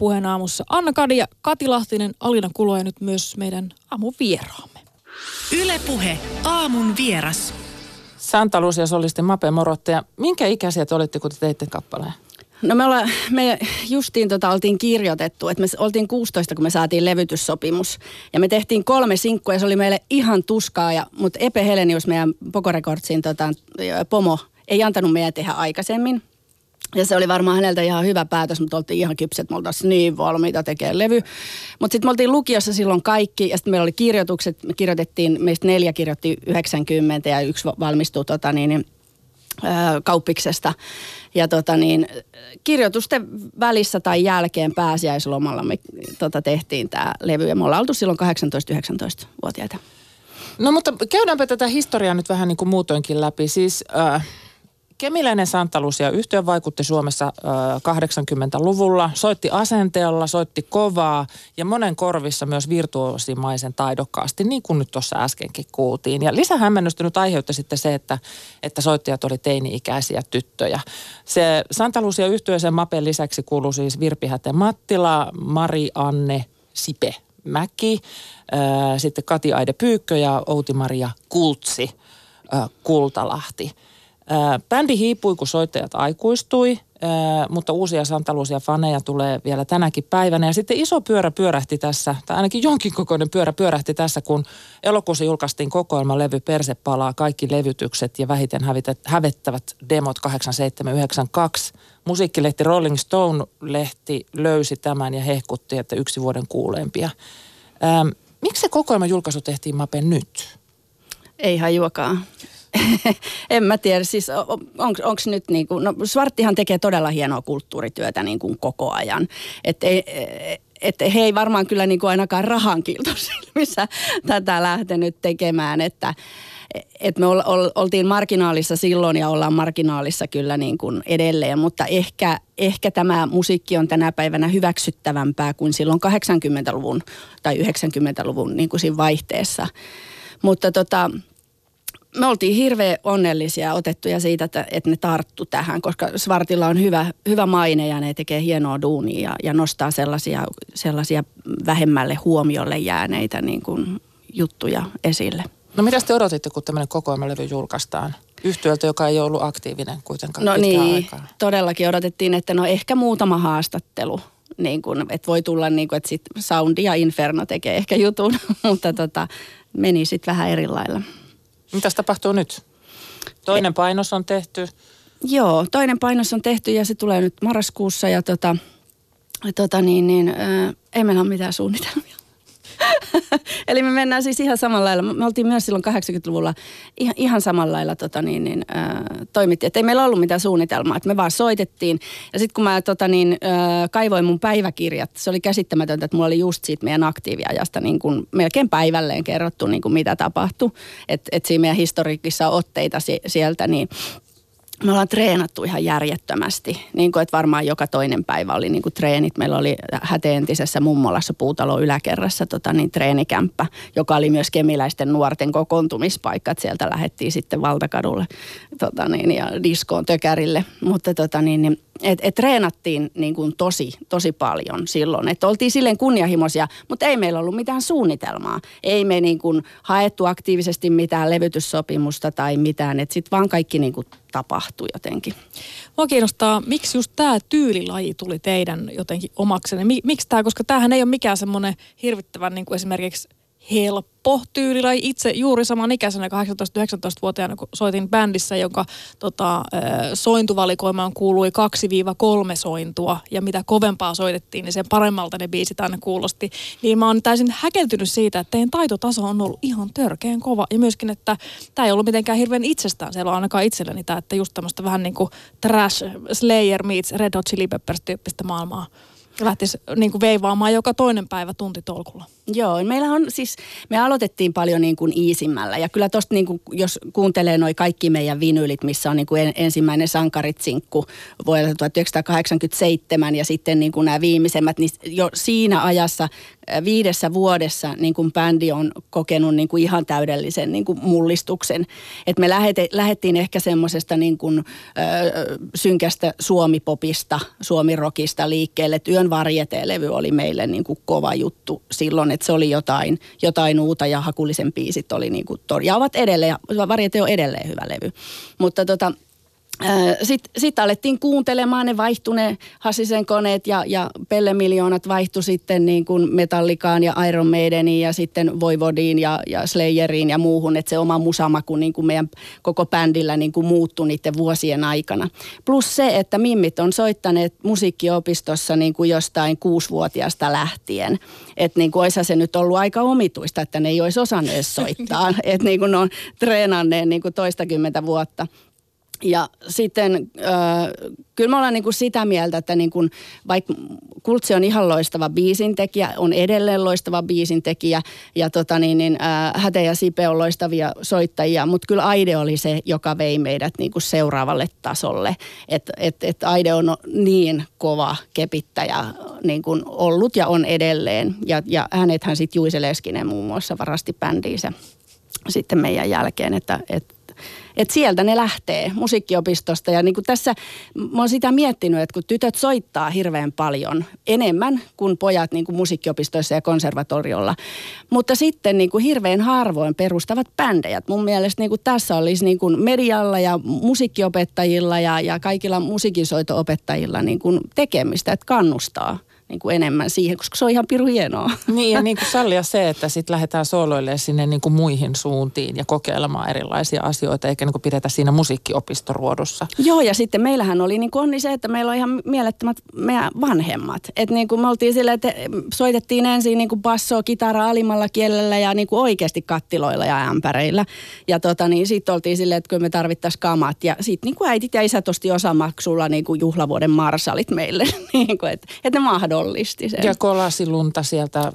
Ylepuheen aamussa Anna Kadi ja Kati Lahtinen, Alina Kulo ja nyt myös meidän aamun vieraamme. Ylepuhe aamun vieras. Santa Lucia solisti Mape Morottaja. Minkä ikäisiä te olitte, kun te teitte kappaleen? No me, olla, me justiin tota oltiin kirjoitettu, että me oltiin 16, kun me saatiin levytyssopimus. Ja me tehtiin kolme sinkkua ja se oli meille ihan tuskaa. Ja, mutta Epe Helenius, meidän Pokorekordsin tota, pomo, ei antanut meidän tehdä aikaisemmin. Ja se oli varmaan häneltä ihan hyvä päätös, mutta oltiin ihan kypset, me oltaisiin niin valmiita tekemään levy. Mutta sitten me oltiin lukiossa silloin kaikki, ja sitten meillä oli kirjoitukset, me kirjoitettiin, meistä neljä kirjoitti 90 ja yksi valmistui tota niin, niin kauppiksesta. Ja tota niin, kirjoitusten välissä tai jälkeen pääsiäislomalla me tota, tehtiin tämä levy ja me ollaan oltu silloin 18-19-vuotiaita. No mutta käydäänpä tätä historiaa nyt vähän niin kuin muutoinkin läpi. Siis äh, Kemiläinen Santa Lucia yhtiö vaikutti Suomessa äh, 80-luvulla, soitti asenteella, soitti kovaa ja monen korvissa myös virtuosimaisen taidokkaasti, niin kuin nyt tuossa äskenkin kuultiin. Ja lisähämmennystä nyt aiheutti sitten se, että, että soittajat oli teini-ikäisiä tyttöjä. Se Santa Lucia yhtiöisen Mapen lisäksi kuului siis Virpi Häte Mattila, Mari Anne Sipe Mäki, äh, sitten Kati Aide Pyykkö ja Outi-Maria Kultsi äh, Kultalahti – Bändi hiipui, kun soittajat aikuistui, mutta uusia santaluusia faneja tulee vielä tänäkin päivänä. Ja sitten iso pyörä pyörähti tässä, tai ainakin jonkin kokoinen pyörä pyörähti tässä, kun elokuussa julkaistiin kokoelmalevy Perse palaa, kaikki levytykset ja vähiten hävettävät demot 8792. Musiikkilehti Rolling Stone-lehti löysi tämän ja hehkutti, että yksi vuoden kuuleimpia. miksi se kokoelman julkaisu tehtiin Mapen nyt? Ei hajuakaan. en mä tiedä, siis on, onko nyt niin kuin, no Svarttihan tekee todella hienoa kulttuurityötä niin kuin koko ajan. Että ei, että he ei varmaan kyllä niin kuin ainakaan rahan silmissä tätä lähtenyt tekemään, että et me ol, ol, oltiin marginaalissa silloin ja ollaan marginaalissa kyllä niin kuin edelleen, mutta ehkä, ehkä tämä musiikki on tänä päivänä hyväksyttävämpää kuin silloin 80-luvun tai 90-luvun niin kuin siinä vaihteessa. Mutta tota, me oltiin hirveän onnellisia otettuja siitä, että, että ne tarttu tähän, koska Svartilla on hyvä, hyvä maine ja ne tekee hienoa duunia ja, ja nostaa sellaisia, sellaisia vähemmälle huomiolle jääneitä niin kuin juttuja esille. No mitä te odotitte, kun tämmöinen kokoelmalevy julkaistaan? Yhtiöltä, joka ei ollut aktiivinen kuitenkaan No niin, aikaa. todellakin odotettiin, että no ehkä muutama haastattelu. Niin kuin, että voi tulla niin kuin, että sit Soundi ja Inferno tekee ehkä jutun, mutta tota, meni sitten vähän eri lailla. Mitäs tapahtuu nyt? Toinen painos on tehty. Joo, toinen painos on tehty ja se tulee nyt marraskuussa ja tota, tota niin, niin, äh, ei meillä ole mitään suunnitelmia. Eli me mennään siis ihan samalla lailla. Me oltiin myös silloin 80-luvulla ihan, ihan samalla lailla tota niin, niin, äh, toimittiin. Että ei meillä ollut mitään suunnitelmaa, että me vaan soitettiin. Ja sitten kun mä tota niin, äh, kaivoin mun päiväkirjat, se oli käsittämätöntä, että mulla oli just siitä meidän aktiiviajasta niin kuin melkein päivälleen kerrottu niin kuin mitä tapahtui. Että et siinä meidän historiikissa on otteita sieltä, niin me ollaan treenattu ihan järjettömästi. Niin kuin, että varmaan joka toinen päivä oli niin kuin treenit. Meillä oli häteentisessä mummolassa puutalo yläkerrassa tota, niin treenikämppä, joka oli myös kemiläisten nuorten kokoontumispaikka. Että sieltä lähdettiin sitten valtakadulle tota, niin, ja diskoon tökärille. Mutta tota, niin, niin et, et treenattiin niin kuin tosi, tosi paljon silloin. Että oltiin silleen kunnianhimoisia, mutta ei meillä ollut mitään suunnitelmaa. Ei me niin kuin haettu aktiivisesti mitään levytyssopimusta tai mitään. Että sitten vaan kaikki niin kuin tapahtui jotenkin. Mua kiinnostaa, miksi just tämä tyylilaji tuli teidän jotenkin omaksenne? Miksi tämä, koska tämähän ei ole mikään semmoinen hirvittävän niin kuin esimerkiksi helppo tyylilai. Itse juuri saman ikäisenä 18-19-vuotiaana, kun soitin bändissä, jonka tota, sointuvalikoimaan kuului 2-3 sointua. Ja mitä kovempaa soitettiin, niin sen paremmalta ne biisit aina kuulosti. Niin mä oon täysin häkeltynyt siitä, että teidän taitotaso on ollut ihan törkeän kova. Ja myöskin, että tämä ei ollut mitenkään hirveän itsestään siellä ainakaan itselleni tämä, että just tämmöistä vähän niin kuin trash, Slayer meets Red Hot Chili Peppers tyyppistä maailmaa lähtisi niin kuin veivaamaan joka toinen päivä tuntitolkulla. Joo, meillä on siis, me aloitettiin paljon niin kuin iisimmällä ja kyllä tosta niin kuin, jos kuuntelee noi kaikki meidän vinylit, missä on niin kuin ensimmäinen sankaritsinkku vuodelta 1987 ja sitten niin kuin nämä viimeisemmät, niin jo siinä ajassa viidessä vuodessa niin kuin bändi on kokenut niin kuin ihan täydellisen niin kuin mullistuksen. Et me lähete, lähettiin ehkä semmoisesta niin kuin, ö, synkästä suomipopista, suomirokista liikkeelle. Et Yön varjetelevy oli meille niin kuin kova juttu silloin, että se oli jotain, jotain uutta ja hakullisen biisit oli niin kuin, ja ovat edelleen, varjete on edelleen hyvä levy. Mutta tota, sitten sit alettiin kuuntelemaan, ne vaihtui ne Hassisen koneet ja, ja Pelle Miljoonat vaihtui sitten niin kuin Metallikaan ja Iron Maideniin ja sitten Voivodiin ja, ja Slayeriin ja muuhun, että se oma musamaku niin kuin meidän koko bändillä niin kuin muuttui niiden vuosien aikana. Plus se, että mimmit on soittaneet musiikkiopistossa niin kuin jostain kuusivuotiaasta lähtien. Että niin kuin se nyt ollut aika omituista, että ne ei olisi osanneet soittaa. että niin kuin ne on treenanneet niin kuin toistakymmentä vuotta. Ja sitten äh, kyllä me ollaan niin kuin sitä mieltä, että niin kuin, vaikka Kultsi on ihan loistava biisintekijä, on edelleen loistava biisintekijä ja tota niin, niin, äh, Häte ja Sipe on loistavia soittajia, mutta kyllä Aide oli se, joka vei meidät niin kuin seuraavalle tasolle. Että et, et Aide on niin kova kepittäjä niin kuin ollut ja on edelleen. Ja, ja hänethän sitten Juise Leskinen muun muassa varasti bändiinsä sitten meidän jälkeen, että, että että sieltä ne lähtee musiikkiopistosta. Ja niin kuin tässä mä oon sitä miettinyt, että kun tytöt soittaa hirveän paljon, enemmän kuin pojat niin kuin musiikkiopistoissa ja konservatoriolla. Mutta sitten niin kuin hirveän harvoin perustavat bändejä. Mun mielestä niin kuin tässä olisi niin kuin medialla ja musiikkiopettajilla ja, ja kaikilla musiikinsoito-opettajilla niin kuin tekemistä, että kannustaa – niin kuin enemmän siihen, koska se on ihan piru hienoa. Niin ja niin kuin sallia se, että sitten lähdetään sooloille sinne niin kuin muihin suuntiin ja kokeilemaan erilaisia asioita, eikä niin kuin pidetä siinä musiikkiopistoruodussa. Joo ja sitten meillähän oli niin kuin onni se, että meillä on ihan mielettömät meidän vanhemmat. Että niin kuin me oltiin silleen, että soitettiin ensin niin kuin bassoa, kitaraa alimmalla kielellä ja niin kuin oikeasti kattiloilla ja ämpäreillä. Ja tota niin, sitten oltiin silleen, että kyllä me tarvittaisiin kamat. Ja sitten niin kuin äitit ja isät osti osamaksulla niin kuin juhlavuoden marsalit meille. niin kuin, että, että ne mahdollisti mahdollisti sen. Ja kolasilunta sieltä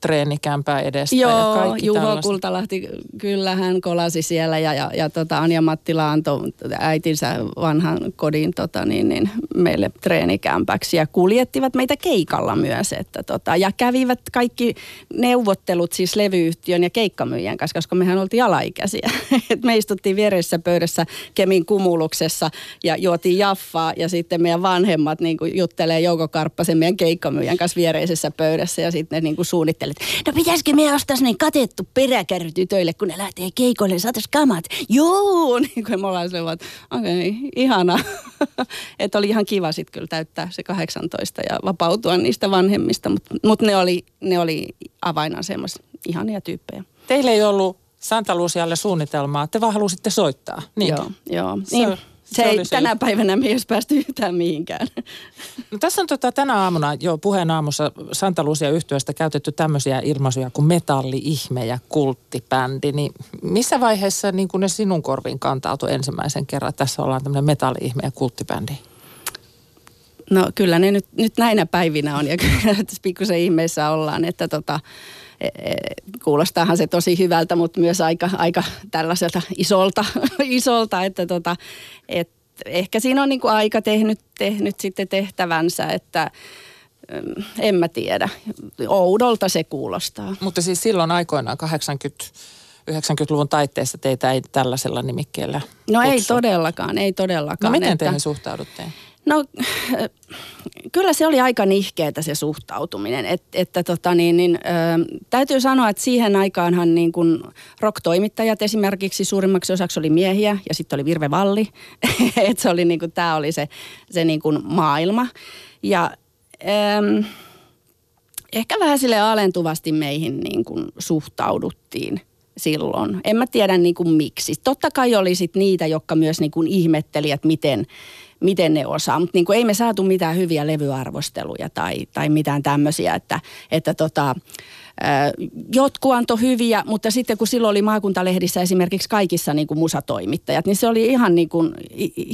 treenikämpää edestä Joo, ja kaikki Juho tällaista. Kultalahti, kyllä hän kolasi siellä ja, ja, ja tota Anja Mattila antoi äitinsä vanhan kodin tota, niin, niin, meille treenikämpäksi ja kuljettivat meitä keikalla myös. Että, tota, ja kävivät kaikki neuvottelut siis levyyhtiön ja keikkamyyjän kanssa, koska mehän oltiin alaikäisiä. Et me istuttiin vieressä pöydässä Kemin kumuluksessa ja juotiin jaffaa ja sitten meidän vanhemmat niin juttelee Jouko Karppasen meidän keik- keikkamyyjän kanssa viereisessä pöydässä ja sitten ne niin kuin suunnittelit, no pitäisikö me ostaa niin katettu peräkärry tytöille, kun ne lähtee keikoille, saatais kamat. Joo, niin kuin me ollaan silleen, että okei, okay, ihana. että oli ihan kiva sitten kyllä täyttää se 18 ja vapautua niistä vanhemmista, mutta mut ne, oli, ne oli avainasemassa ihania tyyppejä. Teillä ei ollut Santa Lucialle suunnitelmaa, te vaan halusitte soittaa. Niin. Joo, joo. Niin, se, se ei, se tänä päivänä me ei olisi päästy yhtään mihinkään. No, tässä on tota, tänä aamuna jo puheen aamussa Santa Lucia yhtiöstä käytetty tämmöisiä ilmaisuja kuin metalli-ihme ja kulttibändi. Niin missä vaiheessa niin kun ne sinun korviin kantautui ensimmäisen kerran? Tässä ollaan tämmöinen metalli-ihme ja kulttibändi. No kyllä ne nyt, nyt näinä päivinä on ja kyllä pikkusen ihmeessä ollaan, että tota, kuulostaahan se tosi hyvältä, mutta myös aika, aika tällaiselta isolta, isolta että tota, et ehkä siinä on niin kuin aika tehnyt, tehnyt sitten tehtävänsä, että mm, en mä tiedä. Oudolta se kuulostaa. Mutta siis silloin aikoinaan 80 90-luvun taitteessa teitä ei tällaisella nimikkeellä No kutsu. ei todellakaan, ei todellakaan. No miten että... teihin suhtaudutte? No kyllä se oli aika nihkeetä se suhtautuminen. Et, että tota niin, niin, ö, täytyy sanoa, että siihen aikaanhan niin kun rock-toimittajat esimerkiksi suurimmaksi osaksi oli miehiä ja sitten oli Virve Valli. että se oli niin kuin, tämä oli se, se niin kuin maailma. Ja ö, ehkä vähän sille alentuvasti meihin niin kuin suhtauduttiin silloin. En mä tiedä niin kuin miksi. Totta kai oli sit niitä, jotka myös niin kuin ihmetteli, että miten, miten ne osaa. Mutta niin ei me saatu mitään hyviä levyarvosteluja tai, tai mitään tämmöisiä, että, että tota, Jotkut antoi hyviä, mutta sitten kun silloin oli maakuntalehdissä esimerkiksi kaikissa niin kuin musatoimittajat, niin se oli ihan niin kuin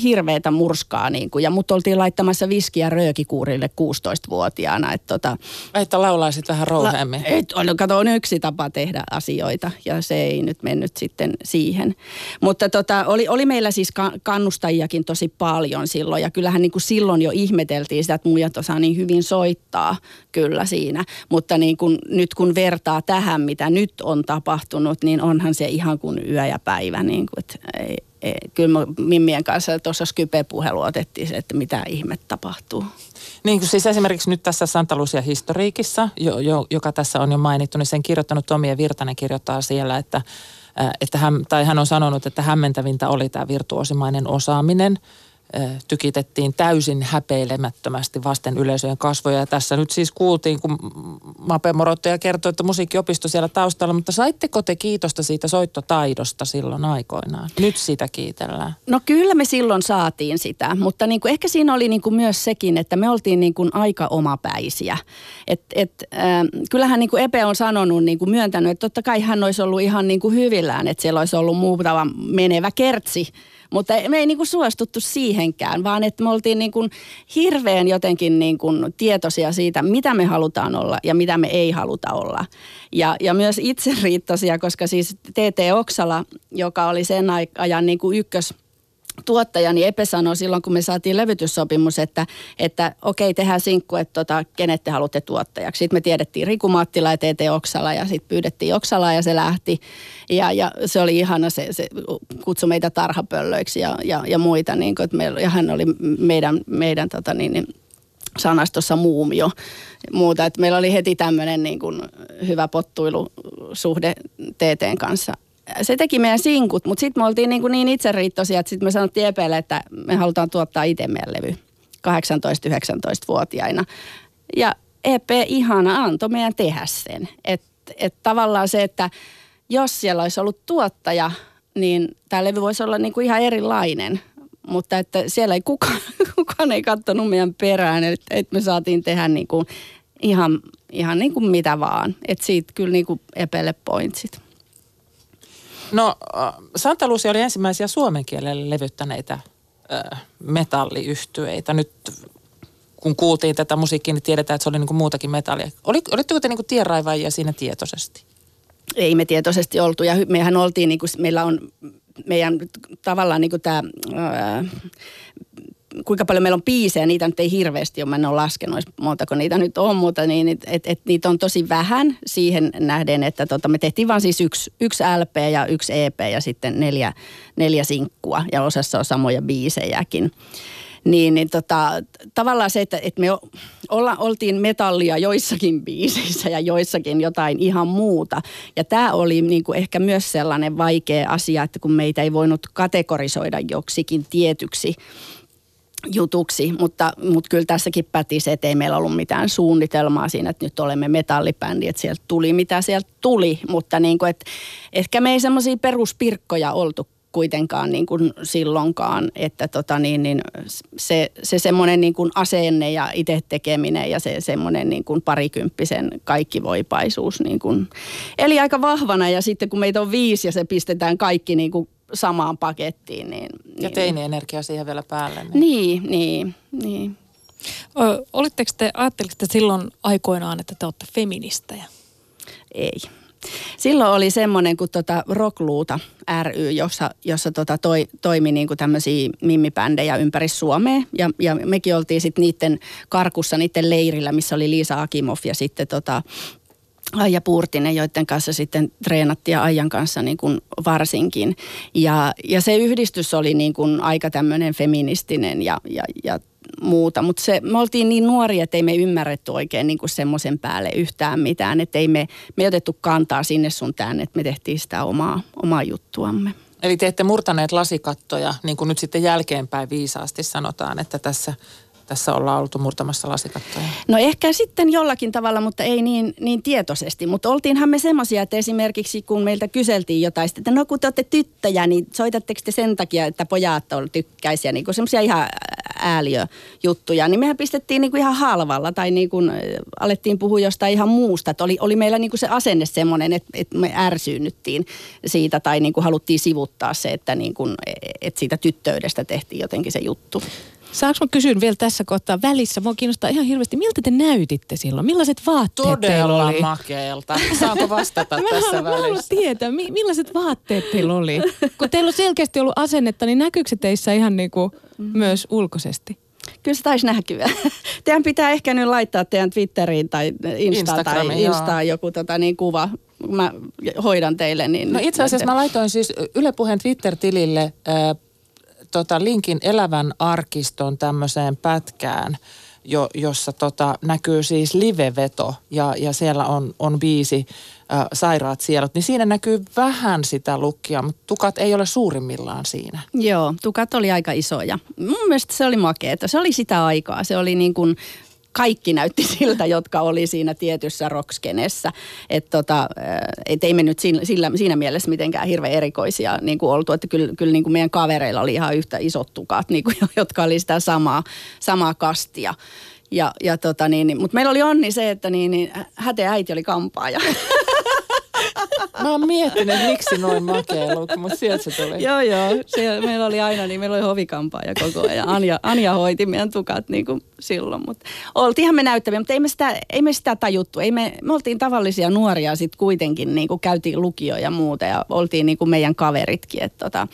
hirveätä murskaa. Niin kuin, ja mut oltiin laittamassa viskiä röökikuurille 16-vuotiaana. Että, tota, että laulaisit vähän rouheemmin. La, et, kato, on yksi tapa tehdä asioita ja se ei nyt mennyt sitten siihen. Mutta tota, oli, oli meillä siis kannustajiakin tosi paljon silloin ja kyllähän niin kuin silloin jo ihmeteltiin sitä, että muijat osaa niin hyvin soittaa kyllä siinä. Mutta niin kuin, nyt kun vertaa tähän, mitä nyt on tapahtunut, niin onhan se ihan kuin yö ja päivä. Niin kuin, että ei, ei, kyllä Mimmien kanssa tuossa Skype-puhelu otettiin se, että mitä ihme tapahtuu. Niin kuin siis esimerkiksi nyt tässä Santa Lucia Historiikissa, jo, jo, joka tässä on jo mainittu, niin sen kirjoittanut Tomi ja Virtanen kirjoittaa siellä, että, että hän, tai hän on sanonut, että hämmentävintä oli tämä virtuosimainen osaaminen – tykitettiin täysin häpeilemättömästi vasten yleisöjen kasvoja. Ja tässä nyt siis kuultiin, kun Mape Morottaja kertoi, että musiikkiopisto siellä taustalla, mutta saitteko te kiitosta siitä soittotaidosta silloin aikoinaan? Nyt sitä kiitellään. No kyllä me silloin saatiin sitä, mutta niin kuin ehkä siinä oli niin kuin myös sekin, että me oltiin niin kuin aika omapäisiä. Et, et, äh, kyllähän niin kuin Epe on sanonut, niin kuin myöntänyt, että totta kai hän olisi ollut ihan niin kuin hyvillään, että siellä olisi ollut muutama menevä kertsi mutta me ei niinku suostuttu siihenkään, vaan että me oltiin niinku hirveän jotenkin niinku tietoisia siitä, mitä me halutaan olla ja mitä me ei haluta olla. Ja, ja myös itseriittoisia, koska siis TT Oksala, joka oli sen ajan niinku ykkös tuottaja, niin Epe sanoi silloin, kun me saatiin levytyssopimus, että, että okei, tehdään sinkku, että tota, kenet te haluatte tuottajaksi. Sitten me tiedettiin Riku Mattila ja TT Oksala ja sitten pyydettiin Oksalaa ja se lähti. Ja, ja se oli ihana, se, se kutsui meitä tarhapöllöiksi ja, ja, ja muita. Niin kuin, että meillä, ja hän oli meidän, meidän tota niin, niin, sanastossa muumio muuta. Että meillä oli heti tämmöinen niin kuin hyvä pottuilusuhde TTn kanssa se teki meidän sinkut, mutta sitten me oltiin niin, niin itseriittoisia, että sitten me sanottiin Epeelle, että me halutaan tuottaa itse meidän levy 18-19-vuotiaina. Ja EP ihana antoi meidän tehdä sen. Että et tavallaan se, että jos siellä olisi ollut tuottaja, niin tämä levy voisi olla niin kuin ihan erilainen. Mutta että siellä ei kukaan, kukaan ei katsonut meidän perään, että et me saatiin tehdä niin kuin ihan, ihan niin kuin mitä vaan. Että siitä kyllä niin kuin Epelle pointsit. No äh, Santa Lucia oli ensimmäisiä suomen kielelle levyttäneitä äh, metalliyhtyeitä. Nyt kun kuultiin tätä musiikkia, niin tiedetään, että se oli niin kuin muutakin metallia. Oli, olitteko te niin kuin tienraivaajia siinä tietoisesti? Ei me tietoisesti oltu ja mehän oltiin, niin kuin, meillä on meidän tavallaan niin kuin tämä äh, kuinka paljon meillä on biisejä, niitä nyt ei hirveästi ole, mä en ole laskenut, montako niitä nyt on, mutta niin, et, et, et niitä on tosi vähän siihen nähden, että tota, me tehtiin vaan siis yksi, yksi LP ja yksi EP ja sitten neljä, neljä sinkkua ja osassa on samoja biisejäkin. Niin, niin tota, tavallaan se, että, että me olla, oltiin metallia joissakin biiseissä ja joissakin jotain ihan muuta. Ja tämä oli niin kuin ehkä myös sellainen vaikea asia, että kun meitä ei voinut kategorisoida joksikin tietyksi jutuksi, mutta, mutta kyllä tässäkin päti se, että ei meillä ollut mitään suunnitelmaa siinä, että nyt olemme metallibändi, että sieltä tuli mitä sieltä tuli, mutta niin kuin, että ehkä me ei semmoisia peruspirkkoja oltu kuitenkaan niin kuin silloinkaan, että tota niin, niin se, se semmoinen niin kuin asenne ja itse tekeminen ja se semmoinen niin kuin parikymppisen kaikkivoipaisuus niin kuin, eli aika vahvana. Ja sitten kun meitä on viisi ja se pistetään kaikki niin kuin samaan pakettiin. Niin, ja niin, teini-energia siihen vielä päälle. Niin, niin, niin. niin. Ö, olitteko te, ajattelitte silloin aikoinaan, että te olette feministejä? Ei. Silloin oli semmoinen kuin tota Rockluuta ry, jossa, jossa tota toi, toimi niin kuin tämmöisiä mimmipändejä ympäri Suomea. Ja, ja mekin oltiin sitten niiden karkussa, niiden leirillä, missä oli Liisa Akimov ja sitten tota, Aija Puurtinen, joiden kanssa sitten treenattiin ja Aijan kanssa niin kuin varsinkin. Ja, ja se yhdistys oli niin kuin aika tämmöinen feministinen ja, ja, ja muuta, mutta me oltiin niin nuoria, että ei me ymmärretty oikein niin semmoisen päälle yhtään mitään, että ei me, me ei otettu kantaa sinne sun tänne, että me tehtiin sitä omaa, omaa juttuamme. Eli te ette murtaneet lasikattoja, niin kuin nyt sitten jälkeenpäin viisaasti sanotaan, että tässä tässä ollaan oltu murtamassa lasikattoja? No ehkä sitten jollakin tavalla, mutta ei niin, niin tietoisesti. Mutta oltiinhan me semmoisia, että esimerkiksi kun meiltä kyseltiin jotain, että no kun te olette tyttöjä, niin soitatteko te sen takia, että pojat tykkäisiä, niin semmoisia ihan ääliöjuttuja, niin mehän pistettiin niin kuin ihan halvalla tai niin kuin alettiin puhua jostain ihan muusta. Että oli, oli meillä niin kuin se asenne semmoinen, että, että me ärsyynnyttiin siitä tai niin kuin haluttiin sivuttaa se, että, niin kuin, että siitä tyttöydestä tehtiin jotenkin se juttu. Saanko mä kysyä vielä tässä kohtaa välissä? Mua kiinnostaa ihan hirveästi, miltä te näytitte silloin? Millaiset vaatteet teillä Todella oli? makeelta. Saanko vastata Mä tässä haluan, mä haluan välissä? tietää, mi- millaiset vaatteet teillä oli? Kun teillä on selkeästi ollut asennetta, niin näkyykö se teissä ihan niin kuin myös ulkoisesti? Kyllä se taisi näkyä. Teidän pitää ehkä nyt laittaa teidän Twitteriin tai Instaan tai. Instaan joku tota, niin kuva. Mä hoidan teille. Niin No itse asiassa mä laitoin siis Yle Puheen Twitter-tilille äh, tota linkin elävän arkiston tämmöiseen pätkään, jo, jossa tota, näkyy siis liveveto ja, ja siellä on, on biisi äh, Sairaat sielut. Niin siinä näkyy vähän sitä lukkia, mutta tukat ei ole suurimmillaan siinä. Joo, tukat oli aika isoja. Mun mielestä se oli makeeta. Se oli sitä aikaa. Se oli niin kuin kaikki näytti siltä, jotka oli siinä tietyssä rockskenessä. Että tota, et ei me nyt sillä, siinä mielessä mitenkään hirveän erikoisia niin kuin oltu. Että kyllä, kyllä niin kuin meidän kavereilla oli ihan yhtä isot tukat, niin kuin, jotka oli sitä samaa, samaa kastia. Ja, ja tota niin, niin, mutta meillä oli onni se, että niin, niin, häte äiti oli kampaaja. Mä oon miettinyt, miksi noin makea luku, mutta sieltä se tuli. joo, joo. Siellä meillä oli aina, niin meillä oli hovikampaaja koko ajan. Anja, Anja hoiti meidän tukat niin kuin silloin. Mutta oltiinhan me näyttäviä, mutta ei me sitä, ei me sitä tajuttu. Ei me, me oltiin tavallisia nuoria sitten kuitenkin, niin kuin käytiin lukio ja muuta ja oltiin niin kuin meidän kaveritkin. Että tota,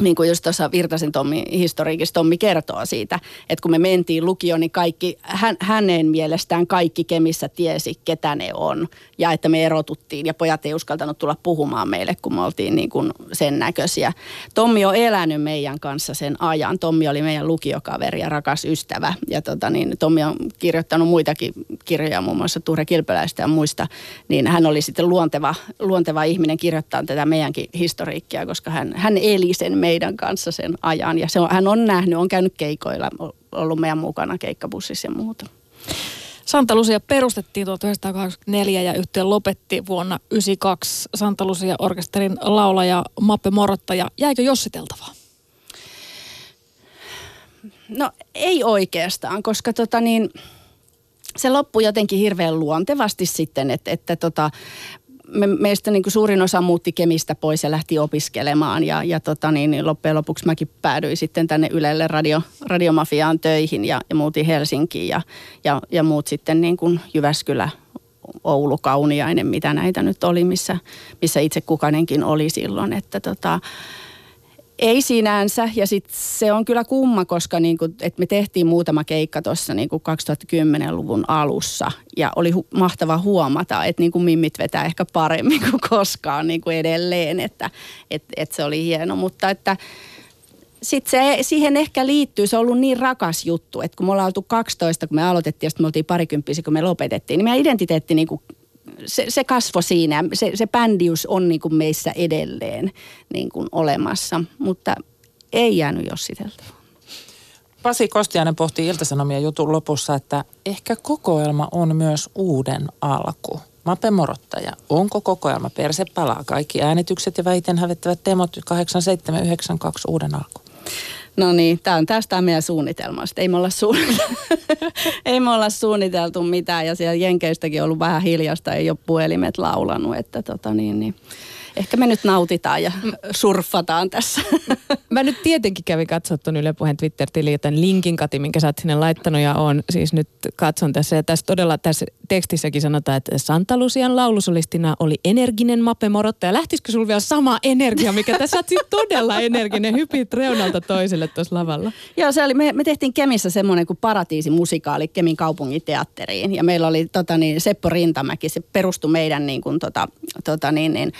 niin kuin just tuossa Virtasen Tommi historiikissa Tommi kertoo siitä, että kun me mentiin lukioon, niin kaikki, hän, hänen mielestään kaikki Kemissä tiesi, ketä ne on. Ja että me erotuttiin ja pojat ei uskaltanut tulla puhumaan meille, kun me oltiin niin kuin sen näköisiä. Tommi on elänyt meidän kanssa sen ajan. Tommi oli meidän lukiokaveri ja rakas ystävä. Ja tota niin, Tommi on kirjoittanut muitakin kirjoja, muun muassa Ture Kilpeläistä ja muista. Niin hän oli sitten luonteva, luonteva ihminen kirjoittaa tätä meidänkin historiikkia, koska hän, hän eli sen meidän kanssa sen ajan. Ja se on, hän on nähnyt, on käynyt keikoilla, ollut meidän mukana keikkabussissa ja muuta. Santa Lucia perustettiin 1984 ja yhtiö lopetti vuonna 1992 Santa Lucia orkesterin laulaja Mappe Morottaja. Jäikö jossiteltavaa? No ei oikeastaan, koska tota niin, se loppui jotenkin hirveän luontevasti sitten, että, että tota, me, meistä niin kuin suurin osa muutti Kemistä pois ja lähti opiskelemaan ja, ja tota niin, niin loppujen lopuksi mäkin päädyin sitten tänne Ylelle radio, radiomafiaan töihin ja, ja muutin Helsinkiin ja, ja, ja muut sitten niin kuin Jyväskylä, Oulu, Kauniainen, mitä näitä nyt oli, missä, missä itse kukainenkin oli silloin, että tota, ei sinänsä, ja sit se on kyllä kumma, koska niinku, et me tehtiin muutama keikka tuossa niinku 2010-luvun alussa, ja oli hu- mahtava huomata, että niinku mimmit vetää ehkä paremmin kuin koskaan niinku edelleen, että et, et se oli hieno, mutta että sitten se, siihen ehkä liittyy, se on ollut niin rakas juttu, että kun me ollaan oltu 12, kun me aloitettiin ja sitten me oltiin parikymppisiä, kun me lopetettiin, niin meidän identiteetti niin kuin se, se kasvo siinä, se, se bändius on niin kuin meissä edelleen niin kuin olemassa, mutta ei jäänyt jossiteltua. Pasi Kostiainen pohti Iltasanomien jutun lopussa, että ehkä kokoelma on myös uuden alku. Mape Morottaja, onko kokoelma Perse palaa? Kaikki äänitykset ja väiten hävettävät teemot 8792 uuden alku. No niin, tämä on tästä meidän suunnitelmasta. Ei me, olla suunniteltu, ei me olla suunniteltu mitään ja siellä Jenkeistäkin on ollut vähän hiljasta, ei ole puhelimet laulanut, että tota niin, niin. Ehkä me nyt nautitaan ja surffataan tässä. Mä nyt tietenkin kävin katsoa tuon Yle Puheen Twitter-tilin, joten linkin Kati, minkä sä oot sinne laittanut ja on siis nyt katson tässä. Ja tässä todella tässä tekstissäkin sanotaan, että Santa Lucian laulusolistina oli energinen Mape Morotta. Ja lähtisikö sulla vielä sama energia, mikä tässä oot siis todella energinen, hypit reunalta toiselle tuossa lavalla. Joo, se oli, me, me tehtiin Kemissä semmoinen kuin paratiisimusikaali Kemin kaupungin teatteriin. Ja meillä oli tota, niin, Seppo Rintamäki, se perustui meidän niin kuin, tota, tota, niin, niin,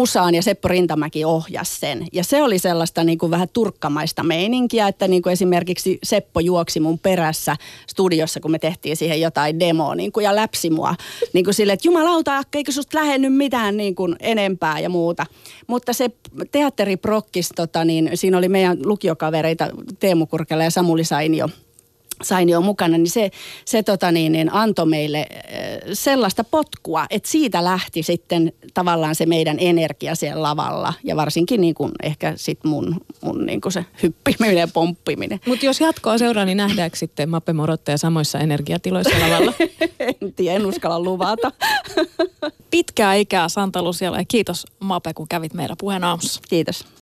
musaan ja Seppo Rintamäki ohjasi sen. Ja se oli sellaista niin kuin vähän turkkamaista meininkiä, että niin kuin esimerkiksi Seppo juoksi mun perässä studiossa, kun me tehtiin siihen jotain demoa niin kuin, ja läpsi mua. Niin kuin sille, että jumalauta, eikö susta lähennyt mitään niin kuin enempää ja muuta. Mutta se teatteriprokkis, tota, niin siinä oli meidän lukiokavereita Teemu Kurkela ja Samuli Sainio Sainio mukana, niin se, se tota niin, niin antoi meille äh, sellaista potkua, että siitä lähti sitten tavallaan se meidän energia siellä lavalla ja varsinkin niin kuin ehkä sit mun, mun niin kuin se hyppiminen ja pomppiminen. Mutta jos jatkoa seuraa, niin nähdäänkö sitten Mappe Morottaja samoissa energiatiloissa lavalla? en tiedä, en uskalla luvata. Pitkää ikää Santa Lucialle ja kiitos Mape, kun kävit meillä puheen aamussa. Kiitos.